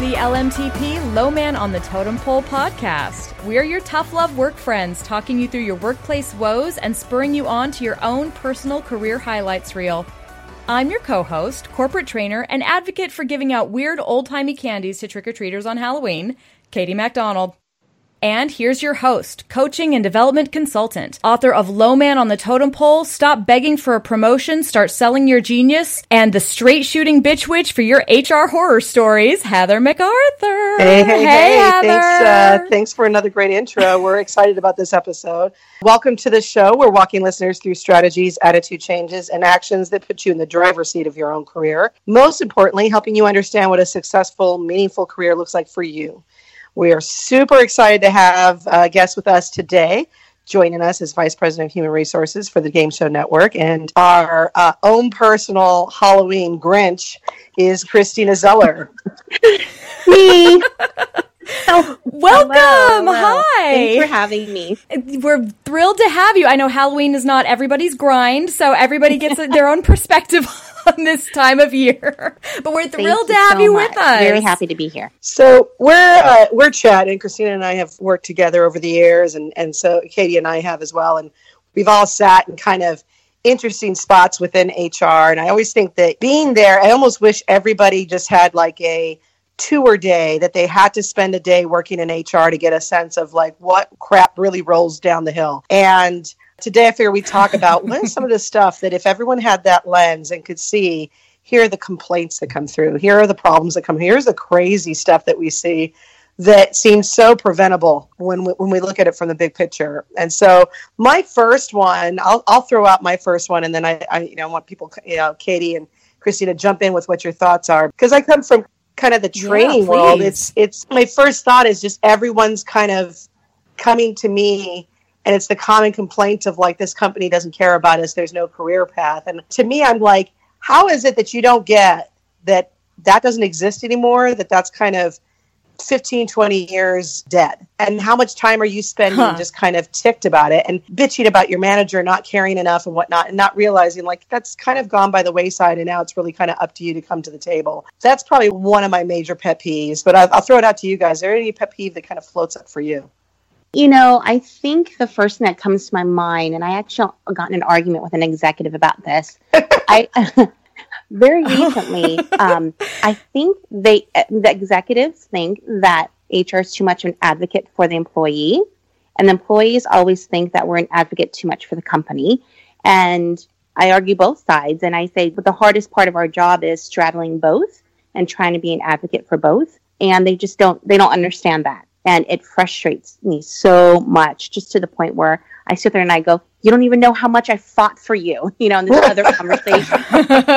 The LMTP Low Man on the Totem Pole podcast. We're your tough love work friends, talking you through your workplace woes and spurring you on to your own personal career highlights reel. I'm your co host, corporate trainer, and advocate for giving out weird old timey candies to trick or treaters on Halloween, Katie MacDonald. And here's your host, coaching and development consultant, author of Low Man on the Totem Pole, Stop Begging for a Promotion, Start Selling Your Genius, and the Straight Shooting Bitch Witch for your HR horror stories, Heather MacArthur. Hey, hey, hey, hey. Heather. Thanks, uh, thanks for another great intro. We're excited about this episode. Welcome to the show. We're walking listeners through strategies, attitude changes, and actions that put you in the driver's seat of your own career. Most importantly, helping you understand what a successful, meaningful career looks like for you. We are super excited to have a guest with us today. Joining us is Vice President of Human Resources for the Game Show Network, and our uh, own personal Halloween Grinch is Christina Zeller. Me. Welcome. Hello. Hi. Thanks for having me. We're thrilled to have you. I know Halloween is not everybody's grind, so everybody gets their own perspective on this time of year. But we're thrilled to have so you much. with us. Very happy to be here. So we're uh, we're chatting. Christina and I have worked together over the years, and and so Katie and I have as well. And we've all sat in kind of interesting spots within HR. And I always think that being there, I almost wish everybody just had like a tour day that they had to spend a day working in HR to get a sense of like what crap really rolls down the hill. And today I figure we talk about is some of the stuff that if everyone had that lens and could see here are the complaints that come through here are the problems that come here's the crazy stuff that we see that seems so preventable when we, when we look at it from the big picture and so my first one i'll, I'll throw out my first one and then I, I you know want people you know katie and christina to jump in with what your thoughts are because i come from kind of the Yeah, training world it's it's my first thought is just everyone's kind of coming to me and it's the common complaint of like this company doesn't care about us there's no career path. And to me i'm like how is it that you don't get that that doesn't exist anymore that that's kind of 15 20 years dead and how much time are you spending Huh. just kind of ticked about it and bitching about your manager not caring enough and whatnot and not realizing like that's kind of gone by the wayside and now it's really kind of up to you to come to the table that's probably one of my major pet peeves but i'll, I'll throw it out to you guys is there any pet peeve that kind of floats up for you You know, I think the first thing that comes to my mind, and I actually got in an argument with an executive about this. I very recently, um, I think they the executives think that HR is too much of an advocate for the employee, and the employees always think that we're an advocate too much for the company. And I argue both sides, and I say, but the hardest part of our job is straddling both and trying to be an advocate for both. And they just don't they don't understand that and it frustrates me so much just to the point where i sit there and i go you don't even know how much i fought for you you know in this other conversation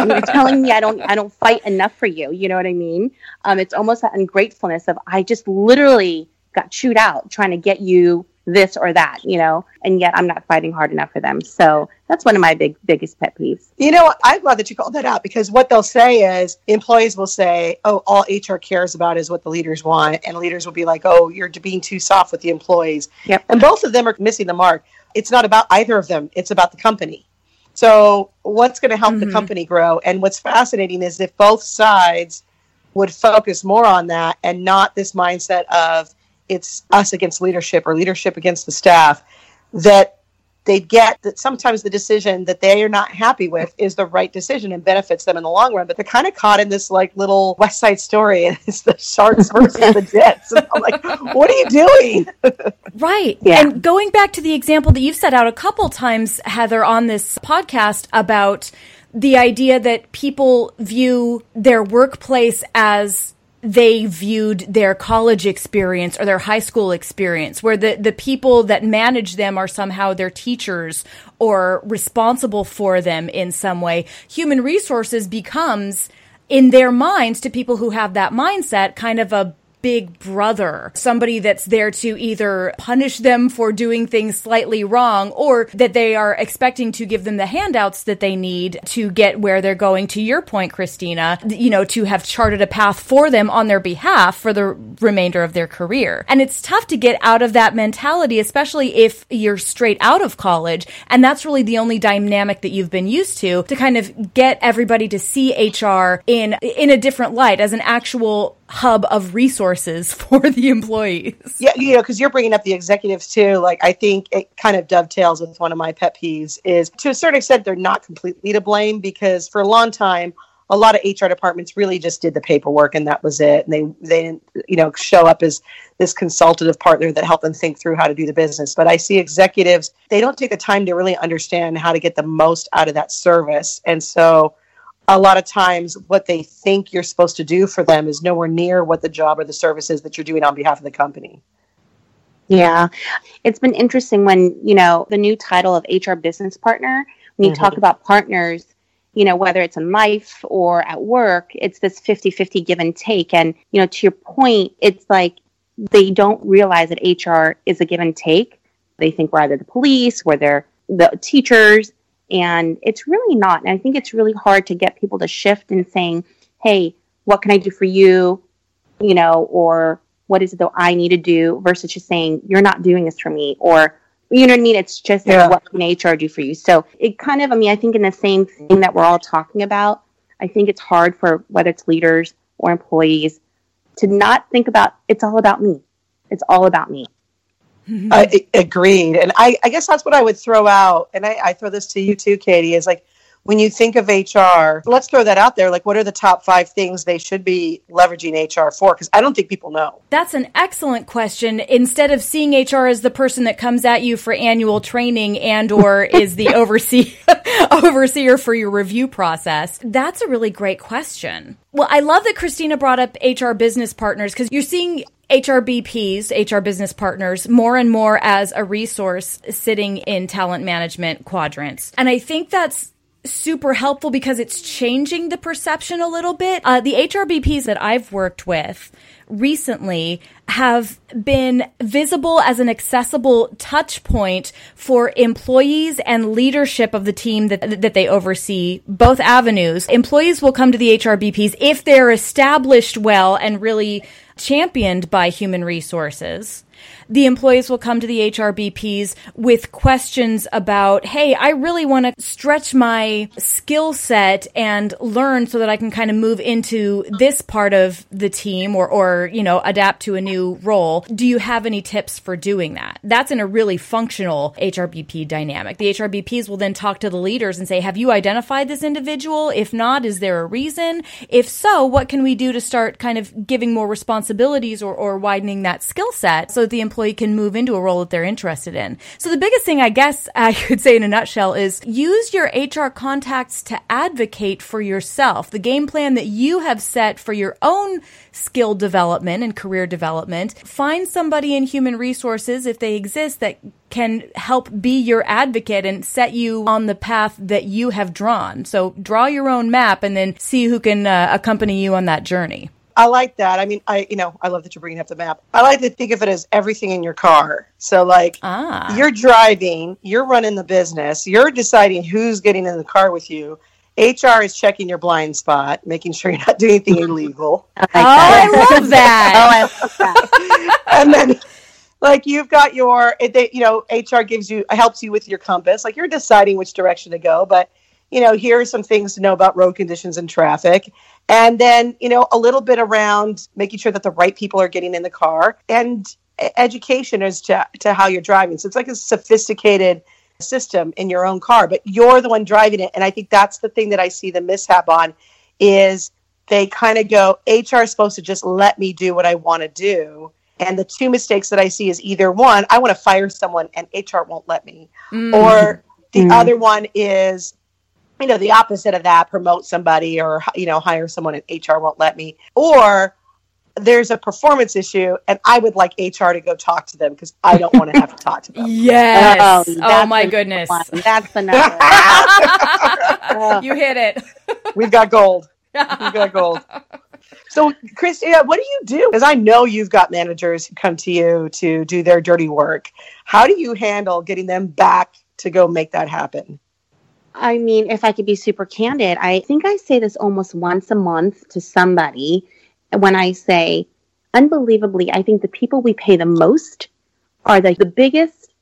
you're telling me i don't i don't fight enough for you you know what i mean um, it's almost that ungratefulness of i just literally got chewed out trying to get you this or that you know and yet i'm not fighting hard enough for them so that's one of my big biggest pet peeves You know. I'm glad that you called that out because what they'll say is employees will say, "Oh, all HR cares about is what the leaders want," and leaders will be like, "Oh, you're being too soft with the employees." Yep. And both of them are missing the mark. It's not about either of them; it's about the company. So, what's going to help the Mhm. company grow? And what's fascinating is if both sides would focus more on that and not this mindset of it's us against leadership or leadership against the staff, that they get that sometimes the decision that they are not happy with is the right decision and benefits them in the long run. But they're kind of caught in this like little West Side story, and it's the Sharks versus the Jets. And I'm like, what are you doing? Right. Yeah. And going back to the example that you've set out a couple times, Heather, on this podcast about the idea that people view their workplace as they viewed their college experience or their high school experience, where the, the people that manage them are somehow their teachers or responsible for them in some way. Human resources becomes, in their minds, to people who have that mindset, kind of a big brother, somebody that's there to either punish them for doing things slightly wrong or that they are expecting to give them the handouts that they need to get where they're going. To your point, Christina, you know, to have charted a path for them on their behalf for the remainder of their career. And it's tough to get out of that mentality, especially if you're straight out of college. And that's really the only dynamic that you've been used to, to kind of get everybody to see HR in, in a different light as an actual hub of resources for the employees. Yeah, you know, because you're bringing up the executives too. Like, I think it kind of dovetails with one of my pet peeves is to a certain extent, they're not completely to blame because for a long time, a lot of HR departments really just did the paperwork and that was it. And they they didn't you know show up as this consultative partner that helped them think through how to do the business. But I see executives they don't take the time to really understand how to get the most out of that service, and so a lot of times what they think you're supposed to do for them is nowhere near what the job or the service is that you're doing on behalf of the company. Yeah. It's been interesting when, you know, the new title of HR business partner, when you mm-hmm. talk about partners, you know, whether it's in life or at work, it's this 50 50 give and take. And, you know, to your point, it's like they don't realize that HR is a give and take. They think we're either the police, we're they're the teachers, and it's really not. And I think it's really hard to get people to shift and saying, hey, what can I do for you? You know, or what is it that I need to do versus just saying, you're not doing this for me, or you know what I mean? It's just yeah. what can HR do for you? So it kind of, I mean, I think in the same thing that we're all talking about, I think it's hard for whether it's leaders or employees to not think about it's all about me. It's all about me. I agreed. And I, I guess that's what I would throw out. And I, I throw this to you too, Katie, is like when you think of HR, let's throw that out there. Like, what are the top five things they should be leveraging HR for? Because I don't think people know. That's an excellent question. Instead of seeing HR as the person that comes at you for annual training and or is the oversee overseer for your review process, that's a really great question. Well, I love that Christina brought up HR business partners because you're seeing HRBPs, HR business partners, more and more as a resource sitting in talent management quadrants. And I think that's super helpful because it's changing the perception a little bit. Uh, the HRBPs that I've worked with recently have been visible as an accessible touch point for employees and leadership of the team that, that they oversee both avenues. Employees will come to the HRBPs if they're established well and really championed by human resources the employees will come to the HRBPs with questions about, hey, I really want to stretch my skill set and learn so that I can kind of move into this part of the team or, or, you know, adapt to a new role. Do you have any tips for doing that? That's in a really functional HRBP dynamic. The HRBPs will then talk to the leaders and say, have you identified this individual? If not, is there a reason? If so, what can we do to start kind of giving more responsibilities or, or widening that skill set so that the employee can move into a role that they're interested in. So the biggest thing I guess I could say in a nutshell is use your HR contacts to advocate for yourself. The game plan that you have set for your own skill development and career development. Find somebody in human resources if they exist that can help be your advocate and set you on the path that you have drawn. So draw your own map and then see who can uh, accompany you on that journey. I like that. I mean, I you know, I love that you're bringing up the map. I like to think of it as everything in your car. So like ah. you're driving, you're running the business, you're deciding who's getting in the car with you. HR is checking your blind spot, making sure you're not doing anything illegal. I oh, I love that. oh, I love that. and then like you've got your they, you know, HR gives you helps you with your compass. Like you're deciding which direction to go, but you know, here are some things to know about road conditions and traffic. And then, you know, a little bit around making sure that the right people are getting in the car and education as to, to how you're driving. So it's like a sophisticated system in your own car, but you're the one driving it. And I think that's the thing that I see the mishap on is they kind of go, HR is supposed to just let me do what I want to do. And the two mistakes that I see is either one, I want to fire someone and HR won't let me, mm. or the mm. other one is you know the opposite of that promote somebody or you know hire someone and hr won't let me. Or there's a performance issue and i would like hr to go talk to them because i don't want to have to talk to them. Yes. Um, oh, oh my goodness. one. that's the number you hit it. We've got gold. We've got gold. So christina what do you do? Because i know you've got managers who come to you to do their dirty work. How do you handle getting them back to go make that happen I mean, if I could be super candid, I think I say this almost once a month to somebody when I say, unbelievably, I think the people we pay the most are the, the biggest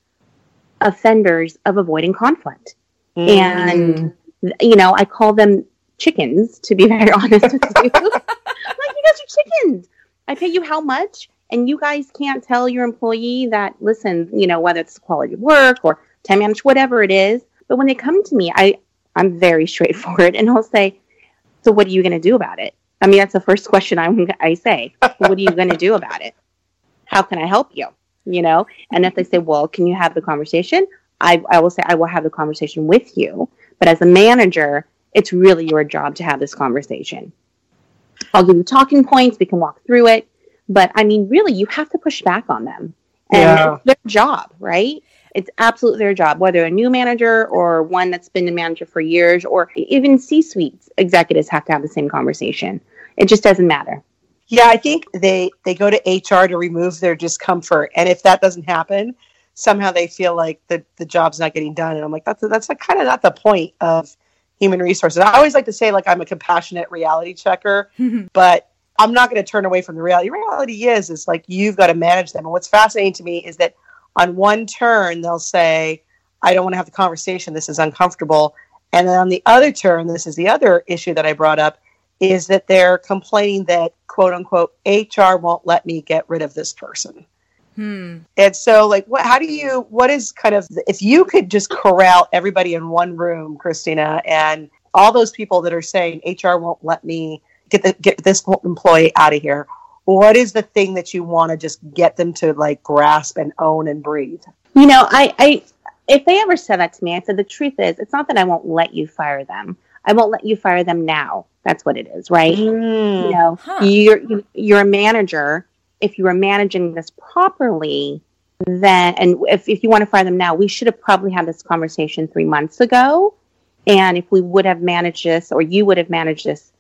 offenders of avoiding conflict. Mm. And, you know, I call them chickens, to be very honest with you. like, you guys are chickens. I pay you how much? And you guys can't tell your employee that, listen, you know, whether it's quality of work or time management, whatever it is. But when they come to me, I, I'm very straightforward and I'll say, so what are you going to do about it? I mean, that's the first question I, I say. what are you going to do about it? How can I help you? You know, and if they say, well, can you have the conversation? I, I will say, I will have the conversation with you. But as a manager, it's really your job to have this conversation. I'll give you talking points. We can walk through it. But I mean, really, you have to push back on them. And yeah. it's their job, right? It's absolutely their job, whether a new manager or one that's been a manager for years, or even C suite executives have to have the same conversation. It just doesn't matter. Yeah, I think they they go to HR to remove their discomfort, and if that doesn't happen, somehow they feel like the the job's not getting done. And I'm like, that's that's kind of not the point of human resources. I always like to say like I'm a compassionate reality checker, but I'm not going to turn away from the reality. Reality is is like you've got to manage them. And what's fascinating to me is that on one turn they'll say, "I don't want to have the conversation. This is uncomfortable," and then on the other turn, this is the other issue that I brought up, is that they're complaining that quote unquote HR won't let me get rid of this person. Hmm. And so, like, what? How do you? What is kind of if you could just corral everybody in one room, Christina, and all those people that are saying HR won't let me get the, get this employee out of here. What is the thing that you want to just get them to like grasp and own and breathe? You know, I, I if they ever said that to me, I said the truth is it's not that I won't let you fire them. I won't let you fire them now. That's what it is, right? Mm. You know, huh. you're you're a manager. If you were managing this properly, then and if, if you want to fire them now, we should have probably had this conversation three months ago. And if we would have managed this, or you would have managed this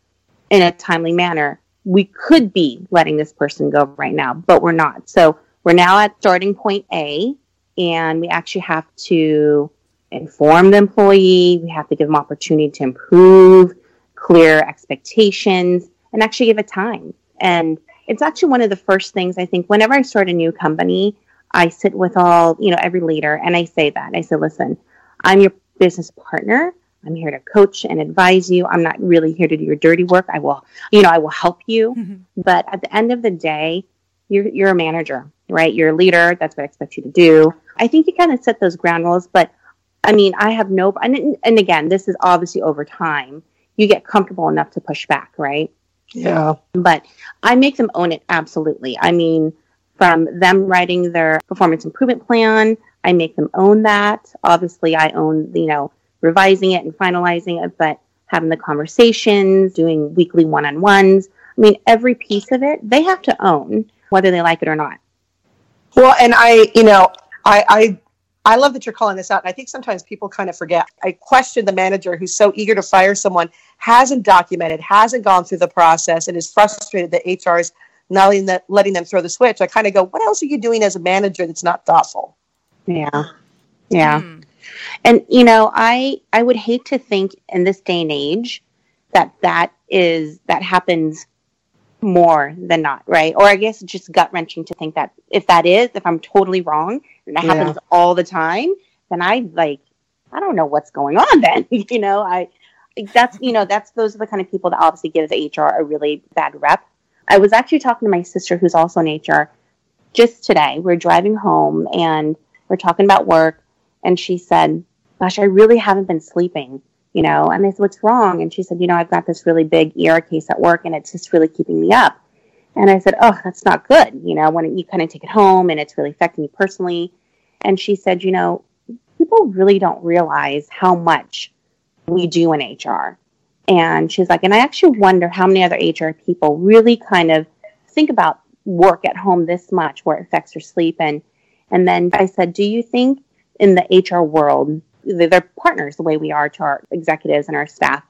in a timely manner, we could be letting this person go right now, but we're not. So we're now at starting point A, and we actually have to inform the employee. We have to give them opportunity to improve, clear expectations, and actually give it time. And it's actually one of the first things I think whenever I start a new company, I sit with all, you know, every leader and I say that. I say, listen, I'm your business partner. I'm here to coach and advise you. I'm not really here to do your dirty work. I will, you know, I will help you. Mm-hmm. But at the end of the day, you're, you're a manager, right? You're a leader. That's what I expect you to do. I think you kind of set those ground rules, but I mean, I have no, and, and again, this is obviously over time. You get comfortable enough to push back, right? Yeah. But I make them own it absolutely. I mean, from them writing their performance improvement plan, I make them own that. Obviously, I own, you know, revising it and finalizing it, but having the conversations, doing weekly one on ones. I mean, every piece of it, they have to own, whether they like it or not. Well, and I, you know, I, I, I love that you're calling this out. And I think sometimes people kind of forget. I question the manager who's so eager to fire someone, hasn't documented, hasn't gone through the process, and is frustrated that HR is not letting, the, letting them throw the switch. I kind of go, what else are you doing as a manager that's not thoughtful? Yeah. Yeah. Mm. And you know, I I would hate to think in this day and age that that is that happens more than not, right? Or I guess it's just gut wrenching to think that if that is, if I'm totally wrong and that yeah. happens all the time, then I like I don't know what's going on then. you know, I that's you know, that's those are the kind of people that obviously give HR a really bad rep. I was actually talking to my sister who's also in HR just today. We're driving home and we're talking about work and she said, Gosh, I really haven't been sleeping, you know. And I said, What's wrong? And she said, You know, I've got this really big ER case at work and it's just really keeping me up. And I said, Oh, that's not good. You know, when you kind of take it home and it's really affecting me personally. And she said, You know, people really don't realize how much we do in HR. And she's like, and I actually wonder how many other HR people really kind of think about work at home this much where it affects your sleep. And, and then I said, do you think in the HR world, they're partners the way we are to our executives and our staff.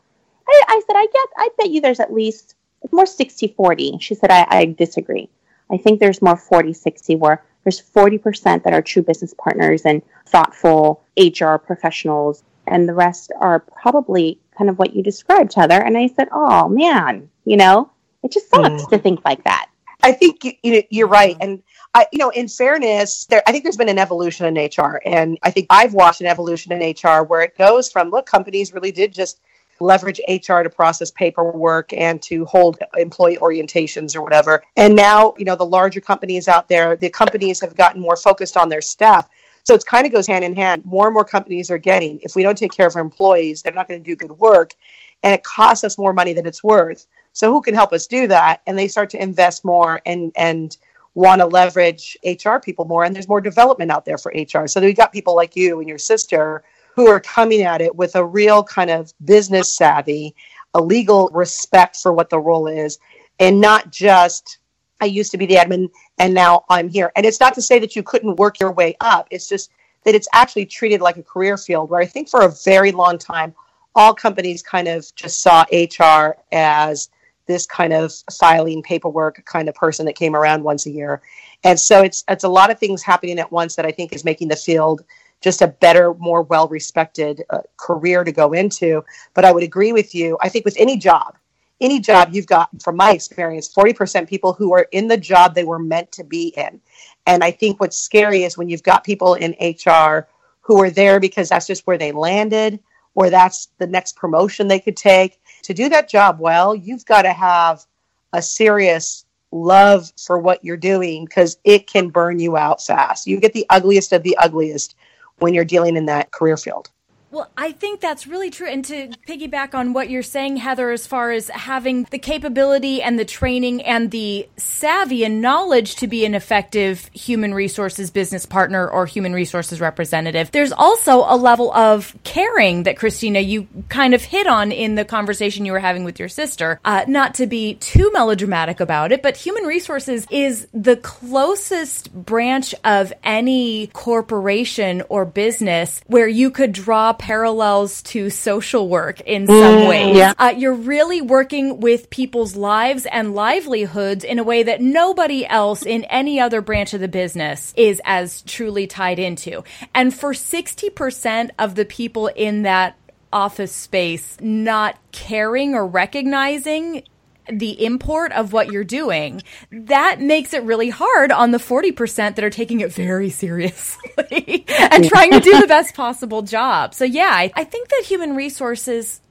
I, I said, I guess, I bet you there's at least more 60 40. She said, I, I disagree. I think there's more 40 60 where there's 40% that are true business partners and thoughtful HR professionals, and the rest are probably kind of what you described, Heather. And I said, oh man, you know, it just sucks mm. to think like that. I think you, you, you're right. Mm-hmm. And I, you know, in fairness, there, I think there's been an evolution in HR. And I think I've watched an evolution in HR where it goes from, look, companies really did just leverage HR to process paperwork and to hold employee orientations or whatever. And now, you know, the larger companies out there, the companies have gotten more focused on their staff. So it kind of goes hand in hand. More and more companies are getting, if we don't take care of our employees, they're not going to do good work. And it costs us more money than it's worth. So who can help us do that? And they start to invest more and and want to leverage HR people more. And there's more development out there for HR. So we've got people like you and your sister who are coming at it with a real kind of business savvy, a legal respect for what the role is, and not just I used to be the admin and now I'm here. And it's not to say that you couldn't work your way up. It's just that it's actually treated like a career field where I think for a very long time, all companies kind of just saw HR as this kind of filing paperwork kind of person that came around once a year. And so it's it's a lot of things happening at once that I think is making the field just a better, more well respected uh, career to go into. But I would agree with you. I think with any job, any job you've got, from my experience, 40% people who are in the job they were meant to be in. And I think what's scary is when you've got people in HR who are there because that's just where they landed or that's the next promotion they could take. To do that job well, you've got to have a serious love for what you're doing because it can burn you out fast. You get the ugliest of the ugliest when you're dealing in that career field. Well, I think that's really true. And to piggyback on what you're saying, Heather, as far as having the capability and the training and the savvy and knowledge to be an effective human resources business partner or human resources representative, there's also a level of caring that Christina, you kind of hit on in the conversation you were having with your sister. Uh, not to be too melodramatic about it, but human resources is the closest branch of any corporation or business where you could draw parallels to social work in some mm, ways. Yeah. Uh, you're really working with people's lives and livelihoods in a way that nobody else in any other branch of the business is as truly tied into. And for 60% of the people in that office space not caring or recognizing the import of what you're doing, that makes it really hard on the 40% that are taking it very seriously and trying to do the best possible job. So, yeah, I, I think that human resources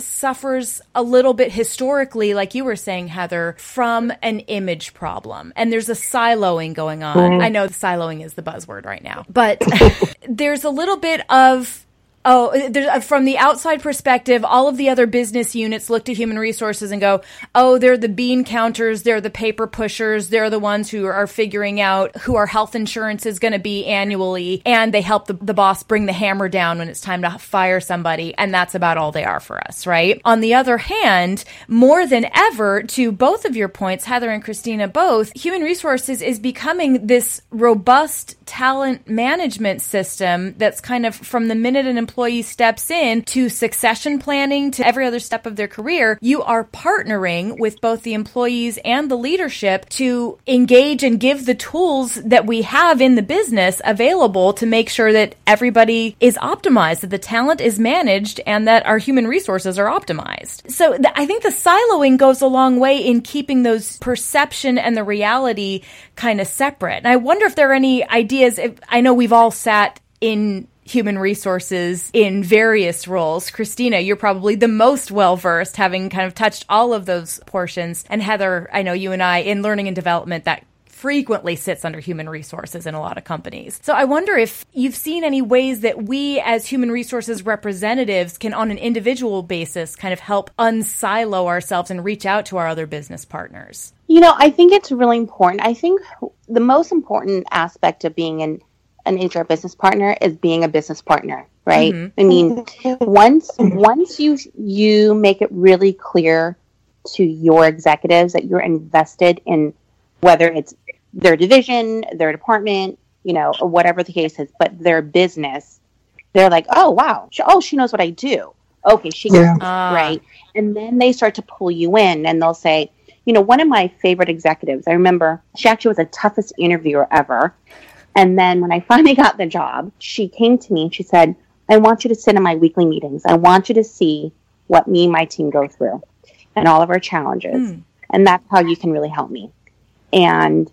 suffers a little bit historically, like you were saying, Heather, from an image problem. And there's a siloing going on. Mm-hmm. I know siloing is the buzzword right now, but there's a little bit of Oh, uh, from the outside perspective, all of the other business units look to human resources and go, oh, they're the bean counters, they're the paper pushers, they're the ones who are figuring out who our health insurance is going to be annually, and they help the, the boss bring the hammer down when it's time to fire somebody, and that's about all they are for us, right? On the other hand, more than ever, to both of your points, Heather and Christina both, human resources is becoming this robust talent management system that's kind of from the minute an employee steps in to succession planning to every other step of their career, you are partnering with both the employees and the leadership to engage and give the tools that we have in the business available to make sure that everybody is optimized, that the talent is managed, and that our human resources are optimized. So th- I think the siloing goes a long way in keeping those perception and the reality kind of separate. And I wonder if there are any ideas. If, I know we've all sat in human resources in various roles. Christina, you're probably the most well versed, having kind of touched all of those portions. And Heather, I know you and I in learning and development that frequently sits under human resources in a lot of companies. So I wonder if you've seen any ways that we as human resources representatives can on an individual basis kind of help unsilo ourselves and reach out to our other business partners. You know, I think it's really important. I think the most important aspect of being an an HR business partner is being a business partner, right? Mm-hmm. I mean, once once you you make it really clear to your executives that you're invested in whether it's their division, their department, you know, or whatever the case is, but their business, they're like, oh wow, oh she knows what I do. Okay, she yeah. uh. right, and then they start to pull you in, and they'll say, you know, one of my favorite executives, I remember she actually was the toughest interviewer ever. And then when I finally got the job, she came to me and she said, I want you to sit in my weekly meetings. I want you to see what me and my team go through and all of our challenges. Mm. And that's how you can really help me. And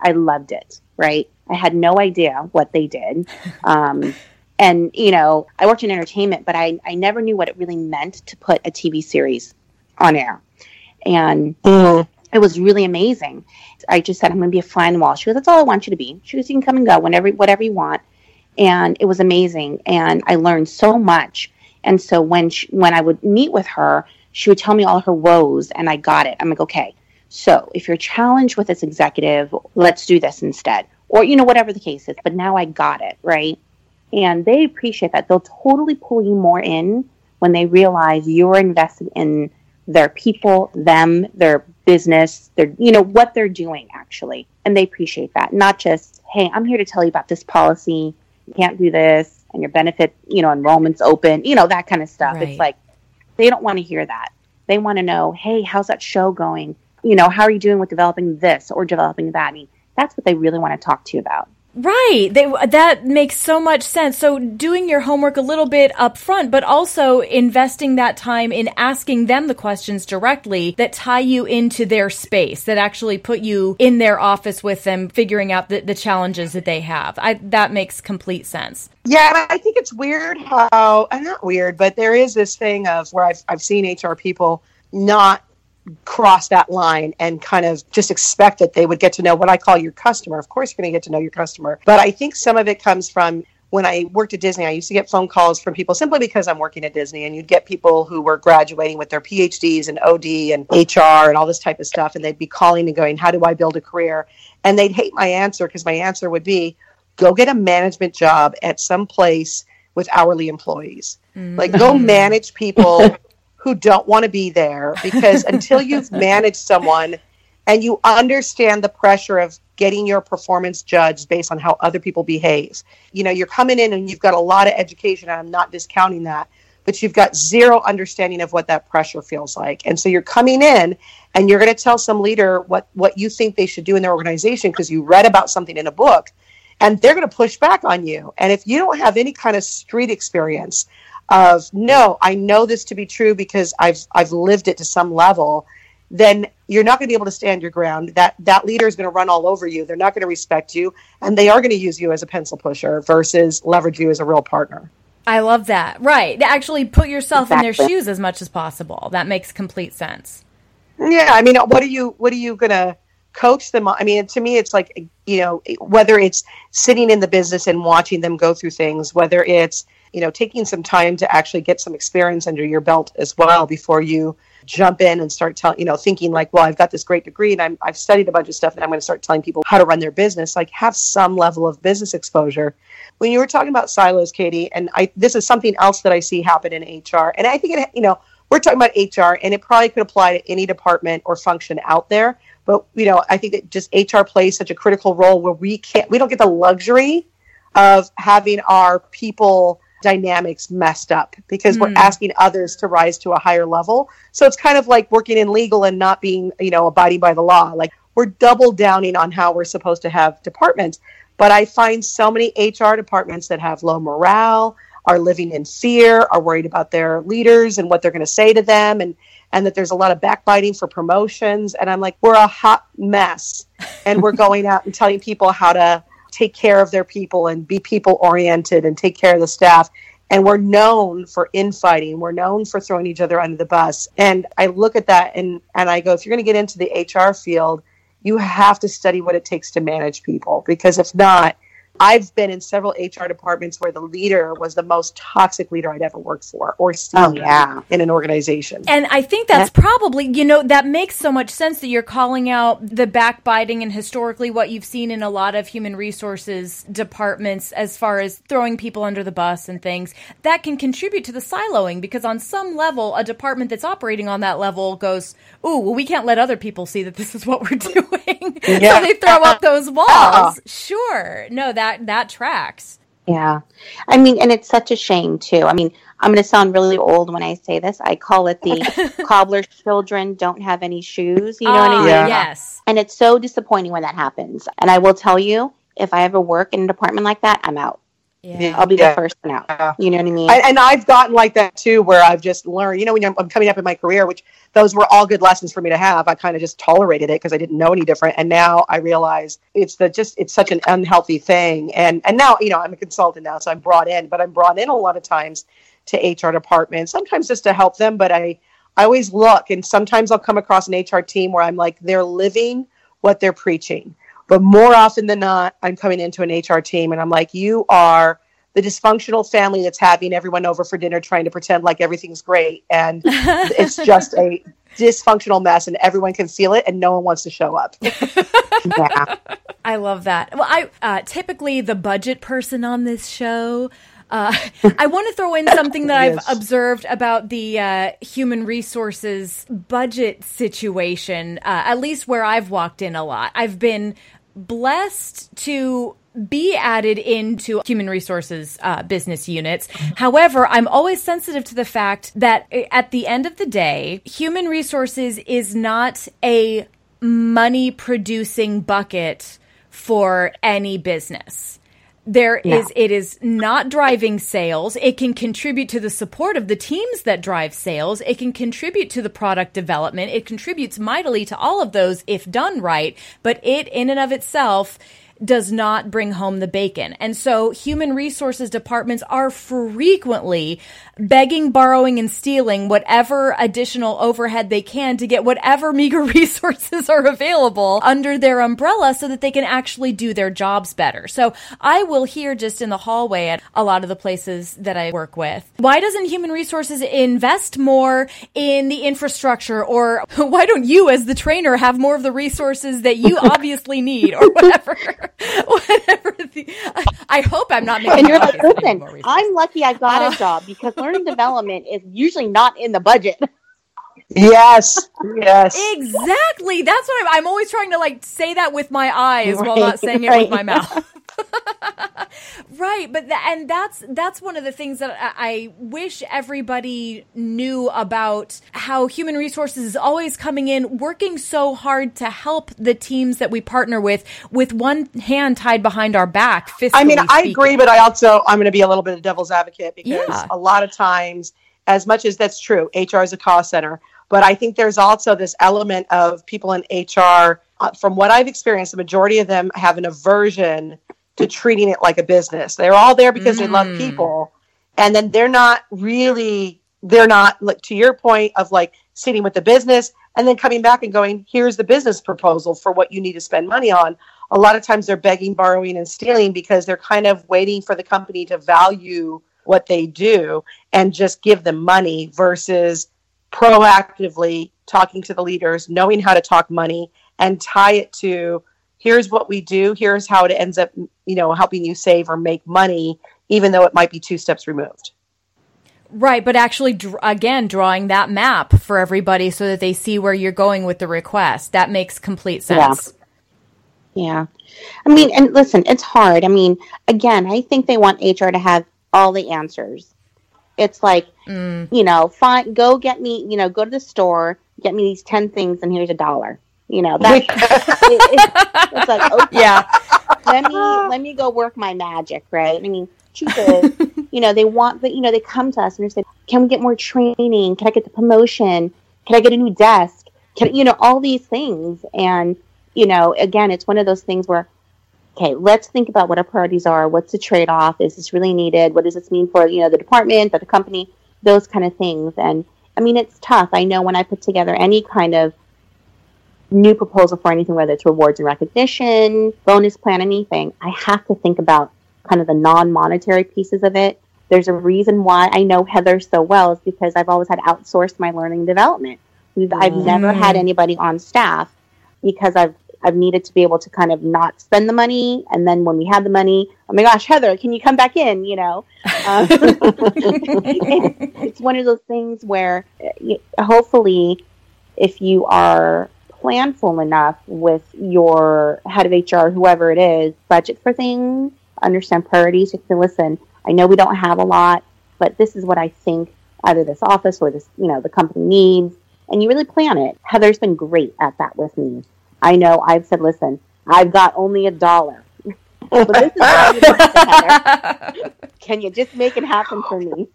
I loved it, right? I had no idea what they did. Um, And, you know, I worked in entertainment, but I, I never knew what it really meant to put a TV series on air. And mm. It was really amazing. I just said, I'm going to be a fly on the wall. She goes, That's all I want you to be. She goes, You can come and go whenever, whatever you want. And it was amazing. And I learned so much. And so when she, when I would meet with her, she would tell me all her woes, and I got it. I'm like, okay, so if you're challenged with this executive, let's do this instead, or you know whatever the case is. But now I got it right, and they appreciate that. They'll totally pull you more in when they realize you're invested in their people, them, their business, their you know what they're doing actually, and they appreciate that. Not just hey, I'm here to tell you about this policy. You can't do this, and your benefit, you know, enrollment's open. You know that kind of stuff. Right. It's like they don't want to hear that. They want to know, hey, how's that show going? You know, how are you doing with developing this or developing that? I mean, that's what they really want to talk to you about. Right. They, that makes so much sense. So doing your homework a little bit up front, but also investing that time in asking them the questions directly that tie you into their space, that actually put you in their office with them, figuring out the, the challenges that they have. I, that makes complete sense. Yeah, I think it's weird how, not weird, but there is this thing of where I've, I've seen HR people not cross that line and kind of just expect that they would get to know what I call your customer. Of course, you're going to get to know your customer. But I think some of it comes from when I worked at Disney, I used to get phone calls from people simply because I'm working at Disney, and you'd get people who were graduating with their PhDs and OD and HR and all this type of stuff, and they'd be calling and going, How do I build a career? And they'd hate my answer because my answer would be, Go get a management job at some place with hourly employees. Mm-hmm. Like, go manage people who don't want to be there because until you've managed someone and you understand the pressure of getting your performance judged based on how other people behave. You know, you're coming in and you've got a lot of education, and I'm not discounting that, but you've got zero understanding of what that pressure feels like. And so you're coming in and you're going to tell some leader what, what you think they should do in their organization because you read about something in a book, and they're going to push back on you. And if you don't have any kind of street experience, of no, I know this to be true because I've I've lived it to some level, then you're not going to be able to stand your ground. That that leader is going to run all over you. They're not going to respect you, and they are going to use you as a pencil pusher versus leverage you as a real partner. I love that. Right. Actually put yourself exactly. in their shoes as much as possible. That makes complete sense. Yeah, I mean, what are you what are you going to coach them on? I mean, to me it's like, you know, whether it's sitting in the business and watching them go through things, whether it's you know, taking some time to actually get some experience under your belt as well before you jump in and start telling, you know, thinking like, well, I've got this great degree and I'm, I've studied a bunch of stuff and I'm going to start telling people how to run their business. Like, have some level of business exposure. When you were talking about silos, Katie, and I, this is something else that I see happen in HR, and I think it, you know, we're talking about HR, and it probably could apply to any department or function out there. But you know, I think that just HR plays such a critical role where we can't, we don't get the luxury of having our people dynamics messed up because mm. we're hmm. asking others to rise to a higher level. So it's kind of like working in legal and not being, you know, abiding by the law. Like we're double downing on how we're supposed to have departments. But I find so many HR departments that have low morale, are living in fear, are worried about their leaders and what they're going to say to them and and that there's a lot of backbiting for promotions and I'm like we're a hot mess and we're going out and telling people how to take care of their people and be people oriented and take care of the staff. And we're known for infighting. We're known for throwing each other under the bus. And I look at that and, and I go, if you're going to get into the HR field, you have to study what it takes to manage people because if not, I've been in several HR departments where the leader was the most toxic leader I'd ever worked for or seen oh, yeah. in an organization. And I think that's probably, you know, that makes so much sense that you're calling out the backbiting and historically what you've seen in a lot of human resources departments as far as throwing people under the bus and things. That can contribute to the siloing because on some level, a department that's operating on that level goes, ooh, well, we can't let other people see that this is what we're doing. Yeah. so they throw up those walls. Uh-uh. Sure. No, that that that tracks. Yeah. I mean, and it's such a shame too. I mean, I'm going to sound really old when I say this. I call it the cobbler's children don't have any shoes. You know what I ah, mean? Yeah. Yes. And it's so disappointing when that happens. And I will tell you, if I ever work in a department like that, I'm out. Yeah. I'll be yeah. the first one out. You know what I mean? And, and, I've gotten like that too, where I've just learned, you know, when I'm, I'm coming up in my career, which those were all good lessons for me to have. I kind of just tolerated it because I didn't know any different. And now I realize it's the just, it's such an unhealthy thing. And, and now, you know, I'm a consultant now, so I'm brought in, but I'm brought in a lot of times to HR departments, sometimes just to help them. But I, I always look and sometimes I'll come across an HR team where I'm like, they're living what they're preaching but more often than not, I'm coming into an HR team and I'm like, you are the dysfunctional family that's having everyone over for dinner trying to pretend like everything's great. And it's just a dysfunctional mess and everyone can feel it and no one wants to show up. yeah. I love that. Well, I uh, typically the budget person on this show. Uh, I want to throw in something that yes. I've observed about the uh, human resources budget situation, uh, at least where I've walked in a lot. I've been blessed to be added into human resources uh, business units. However, I'm always sensitive to the fact that uh, at the end of the day, human resources is not a money producing bucket for any business. There no. is, it is not driving sales. It can contribute to the support of the teams that drive sales. It can contribute to the product development. It contributes mightily to all of those if done right. But it in and of itself does not bring home the bacon. And so human resources departments are frequently begging, borrowing, and stealing whatever additional overhead they can to get whatever meager resources are available under their umbrella so that they can actually do their jobs better. So I will hear just in the hallway at a lot of the places that I work with. Why doesn't human resources invest more in the infrastructure or why don't you as the trainer have more of the resources that you obviously need or whatever? whatever. The, I hope I'm not making. And you're like, listen, I'm lucky I got uh, a job because learning development is usually not in the budget. Yes, yes, exactly. That's what I'm. I'm always trying to like say that with my eyes right, while not saying right. it with my mouth. right, but th- and that's that's one of the things that I, I wish everybody knew about how human resources is always coming in, working so hard to help the teams that we partner with, with one hand tied behind our back. I mean, I agree, but I also I'm going to be a little bit of devil's advocate because yeah. a lot of times, as much as that's true, HR is a cost center, but I think there's also this element of people in HR. Uh, from what I've experienced, the majority of them have an aversion to treating it like a business. They're all there because mm. they love mm. people. And then they're not really, they're not, like, to your point of like sitting with the business and then coming back and going, here's the business proposal for what you need to spend money on. A lot of times they're begging, borrowing, and stealing because they're kind of waiting for the company to value what they do and just give them money versus proactively talking to the leaders, knowing how to talk money and tie it to here's what we do here's how it ends up you know helping you save or make money even though it might be two steps removed. Right but actually again drawing that map for everybody so that they see where you're going with the request. That makes complete sense. Yeah, yeah. i mean and listen it's hard. I mean again i think they want hr to have all the answers. It's like mm. you know fine go get me you know go to the store get me these 10 things and here's a dollar you know, that it, it, it's like okay, yeah. Let me ah. let me go work my magic, right? I mean, truth is, you know, they want, but you know, they come to us and they say, "Can we get more training? Can I get the promotion? Can I get a new desk? Can you know all these things?" And you know, again, it's one of those things where okay, let's think about what our priorities are. What's the trade off? Is this really needed? What does this mean for, you know, the department, for the company, those kind of things. And I mean, it's tough. I know when I put together any kind of new proposal for anything, whether it's rewards and recognition, bonus plan, anything, I have to think about kind of the non monetary pieces of it. There's a reason why I know Heather so well is because I've always had outsourced my learning and development. I've mm. never had anybody on staff because I've I've needed to be able to kind of not spend the money, and then when we had the money, oh my gosh, Heather, can you come back in? You know, um, it's one of those things where uh, hopefully, if you are planful enough with your head of HR, whoever it is, budget for things, understand priorities. You can listen. I know we don't have a lot, but this is what I think either this office or this, you know, the company needs, and you really plan it. Heather's been great at that with me. I know I've said, listen, I've got only a dollar. well, this is Heather. Can you just make it happen for me?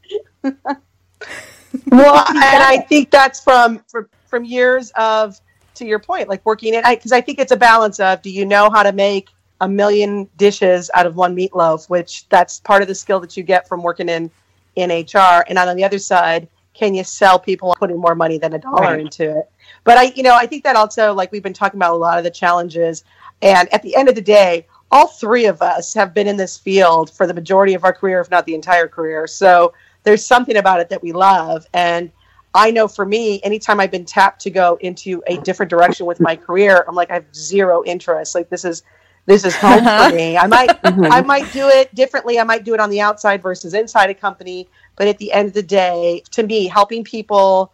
well, and I think that's from, from from years of to your point, like working it because I, I think it's a balance of do you know how to make a million dishes out of one meatloaf, which that's part of the skill that you get from working in in HR, and on the other side, can you sell people putting more money than a dollar right. into it? But I, you know, I think that also, like we've been talking about a lot of the challenges, and at the end of the day, all three of us have been in this field for the majority of our career, if not the entire career. So there's something about it that we love. And I know for me, anytime I've been tapped to go into a different direction with my career, I'm like, I have zero interest. Like this is this is home for me. I might mm-hmm. I might do it differently. I might do it on the outside versus inside a company. But at the end of the day, to me, helping people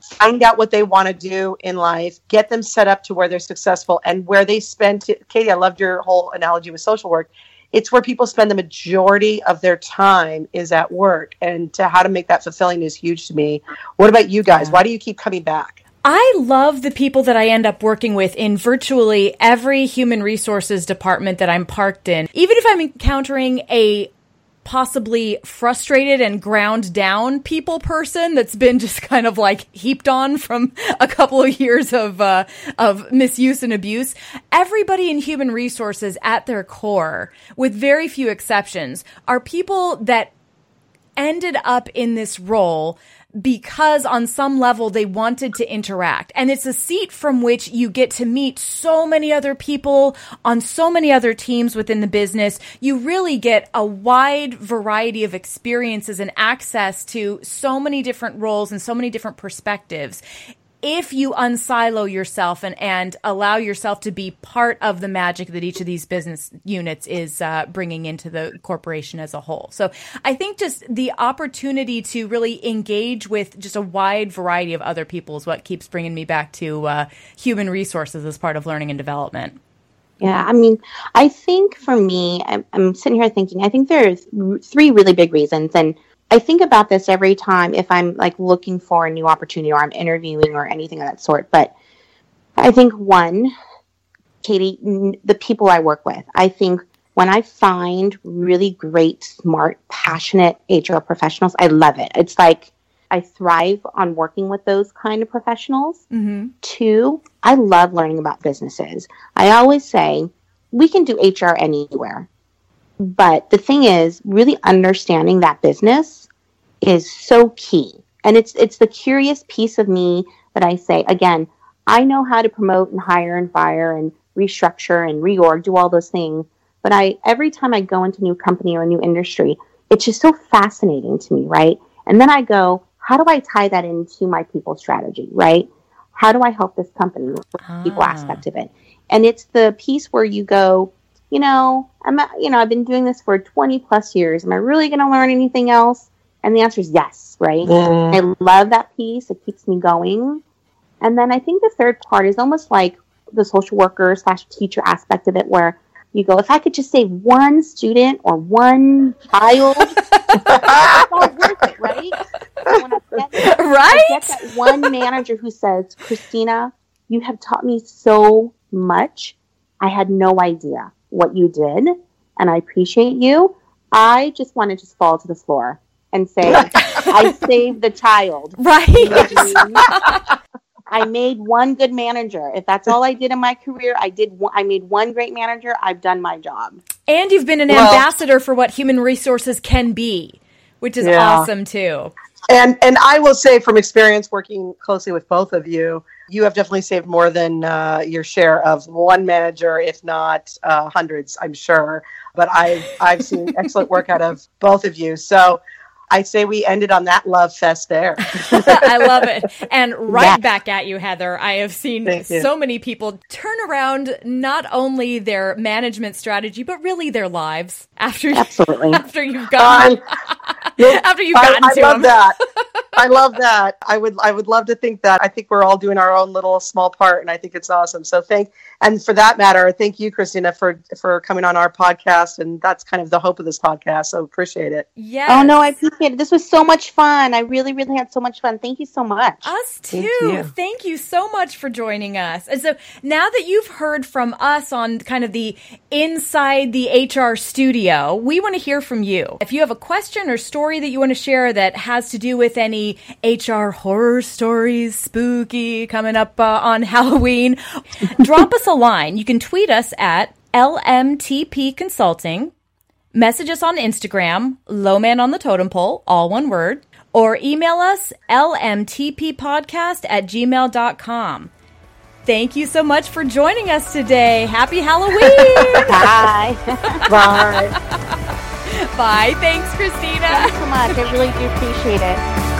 find out what they want to do in life, get them set up to where they're successful and where they spend. T- Katie, I loved your whole analogy with social work. It's where people spend the majority of their time is at work, and to how to make that fulfilling is huge to me. What about you guys? Why do you keep coming back? I love the people that I end up working with in virtually every human resources department that I'm parked in. Even if I'm encountering a possibly frustrated and ground down people person that's been just kind of like heaped on from a couple of years of uh, of misuse and abuse. Everybody in human resources at their core, with very few exceptions, are people that ended up in this role because on some level they wanted to interact. And it's a seat from which you get to meet so many other people on so many other teams within the business. You really get a wide variety of experiences and access to so many different roles and so many different perspectives if you unsilo yourself and, and allow yourself to be part of the magic that each of these business units is uh, bringing into the corporation as a whole. So I think just the opportunity to really engage with just a wide variety of other people is what keeps bringing me back to uh, human resources as part of learning and development. Yeah, I mean, I think for me, I'm, I'm sitting here thinking, I think there's three really big reasons. And I think about this every time if I'm like looking for a new opportunity or I'm interviewing or anything of that sort. But I think one, Katie, the people I work with, I think when I find really great, smart, passionate HR professionals, I love it. It's like I thrive on working with those kind of professionals. Mm-hmm. Two, I love learning about businesses. I always say we can do HR anywhere. But the thing is, really understanding that business is so key. And it's it's the curious piece of me that I say again, I know how to promote and hire and fire and restructure and reorg, do all those things. But I every time I go into a new company or a new industry, it's just so fascinating to me, right? And then I go, how do I tie that into my people strategy, right? How do I help this company with the ah. people aspect of it? And it's the piece where you go, you know, I'm, you know, I've been doing this for 20 plus years. Am I really going to learn anything else? And the answer is yes, right? Mm. I love that piece. It keeps me going. And then I think the third part is almost like the social worker slash teacher aspect of it, where you go, if I could just save one student or one child, it's all worth it, right? So get, right? I get that one manager who says, Christina, you have taught me so much. I had no idea what you did and I appreciate you. I just want to just fall to the floor and say, I saved the child. Right. I made one good manager. If that's all I did in my career, I did. One, I made one great manager. I've done my job. And you've been an well, ambassador for what human resources can be, which is yeah. awesome too. And and I will say from experience working closely with both of you, you have definitely saved more than uh, your share of one manager, if not uh, hundreds, I'm sure. But I've I've seen excellent work out of both of you. So I say we ended on that love fest there. I love it. And right yeah. back at you, Heather. I have seen so many people turn around not only their management strategy, but really their lives after Absolutely. after you've gone after you've gotten I, to I love them. that. I love that. I would I would love to think that. I think we're all doing our own little small part and I think it's awesome. So thank and for that matter, thank you, Christina, for for coming on our podcast. And that's kind of the hope of this podcast. So appreciate it. Yeah. Oh no, I appreciate. This was so much fun. I really, really had so much fun. Thank you so much. Us too. Thank you, thank you so much for joining us. And so now that you've heard from us on kind of the inside the HR studio, we want to hear from you. If you have a question or story that you want to share that has to do with any HR horror stories, spooky coming up uh, on Halloween, drop us a line. You can tweet us at LMTP Consulting, message us on Instagram, Lowman on the Totem Pole, all one word, or email us lmtppodcast at gmail.com. Thank you so much for joining us today. Happy Halloween! Bye. Bye. Bye. Thanks, Christina. Thanks so much. I really do appreciate it.